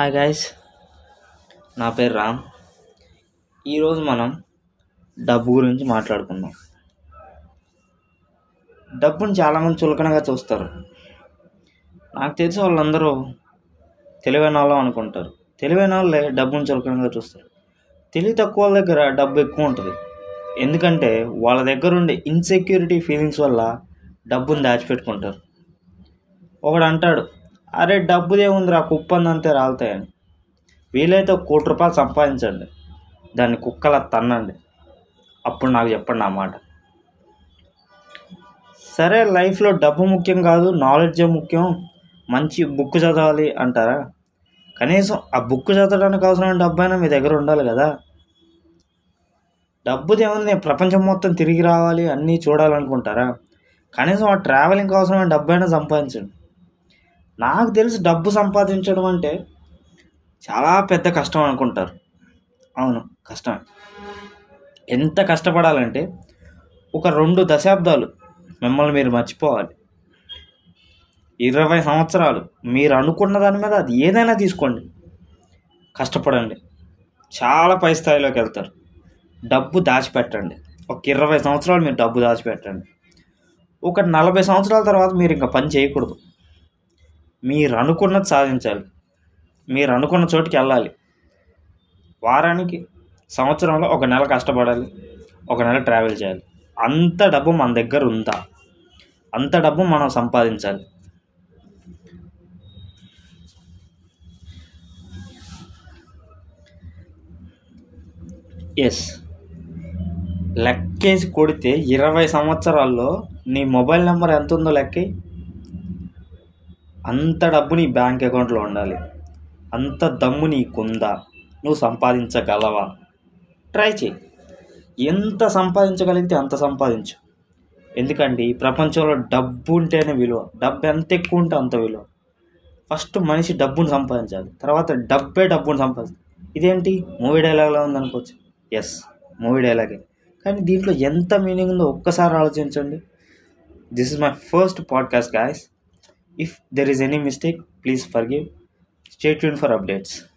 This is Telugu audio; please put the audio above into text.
హాయ్ గైస్ నా పేరు రామ్. ఈరోజు మనం డబ్బు గురించి మాట్లాడుకుందాం. డబ్బుని చాలామంది చులకనగా చూస్తారు. నాకు తెలిసి వాళ్ళందరూ తెలివైన వాళ్ళం అనుకుంటారు. తెలివైన వాళ్ళే డబ్బును చులకనగా చూస్తారు. తెలివి తక్కువ వాళ్ళ దగ్గర డబ్బు ఎక్కువ ఉంటుంది. ఎందుకంటే వాళ్ళ దగ్గర ఉండే ఇన్సెక్యూరిటీ ఫీలింగ్స్ వల్ల డబ్బుని దాచిపెట్టుకుంటారు. ఒకడు అంటాడు అరే డబ్బుదే ఉందిరా కుప్పందంతే రాలుతాయని. వీలైతే ఒక కోటి రూపాయలు సంపాదించండి. దాన్ని కుక్కల తన్నండి. అప్పుడు నాకు చెప్పండి ఆ మాట. సరే లైఫ్లో డబ్బు ముఖ్యం కాదు నాలెడ్జే ముఖ్యం. మంచి బుక్ చదవాలి అంటారా? కనీసం ఆ బుక్ చదవడానికి అవసరమైన డబ్బు అయినా మీ దగ్గర ఉండాలి కదా. డబ్బుది ఏముంది? ప్రపంచం మొత్తం తిరిగి రావాలి అన్నీ చూడాలనుకుంటారా? కనీసం ఆ ట్రావెలింగ్కి అవసరమైన డబ్బు అయినా సంపాదించండి. నాకు తెలిసి డబ్బు సంపాదించడం అంటే చాలా పెద్ద కష్టం అనుకుంటారు. అవును కష్టం ఎంత కష్టపడాలంటే ఒక రెండు దశాబ్దాలు మిమ్మల్ని మీరు మర్చిపోవాలి. ఇరవై సంవత్సరాలు మీరు అనుకున్న దాని మీద అది ఏదైనా తీసుకోండి. కష్టపడండి. చాలా పై స్థాయిలోకి వెళ్తారు. డబ్బు దాచిపెట్టండి. ఒక ఇరవై సంవత్సరాలు మీరు డబ్బు దాచిపెట్టండి. ఒక నలభై సంవత్సరాల తర్వాత మీరు ఇంకా పని చేయకూడదు. మీరు అనుకున్నది సాధించాలి. మీరు అనుకున్న చోటుకి వెళ్ళాలి. వారానికి సంవత్సరంలో ఒక నెల కష్టపడాలి. ఒక నెల ట్రావెల్ చేయాలి. అంత డబ్బు మన దగ్గర ఉందా? అంత డబ్బు మనం సంపాదించాలి. ఎస్ లెక్కేసి కొడితే ఇరవై సంవత్సరాల్లో నీ మొబైల్ నెంబర్ ఎంత ఉందో లెక్కే అంత డబ్బు నీ బ్యాంక్ అకౌంట్లో ఉండాలి. అంత దమ్ము నీకుందా నువ్వు సంపాదించగలవా? ట్రై చేయి. ఎంత సంపాదించగలిగితే అంత సంపాదించు. ఎందుకంటే ఈ ప్రపంచంలో డబ్బు ఉంటేనే విలువ. డబ్బు ఎంత ఎక్కువ ఉంటే అంత విలువ. ఫస్ట్ మనిషి డబ్బును సంపాదించాలి. తర్వాత డబ్బే డబ్బును సంపాదించాలి ఇదేంటి? మూవీ డైలాగ్లో ఉందనుకోవచ్చు. ఎస్ మూవీ డైలాగే. కానీ దీంట్లో ఎంత మీనింగ్ ఉందో ఒక్కసారి ఆలోచించండి. This is my first podcast guys If there is any mistake, please forgive. Stay tuned for updates.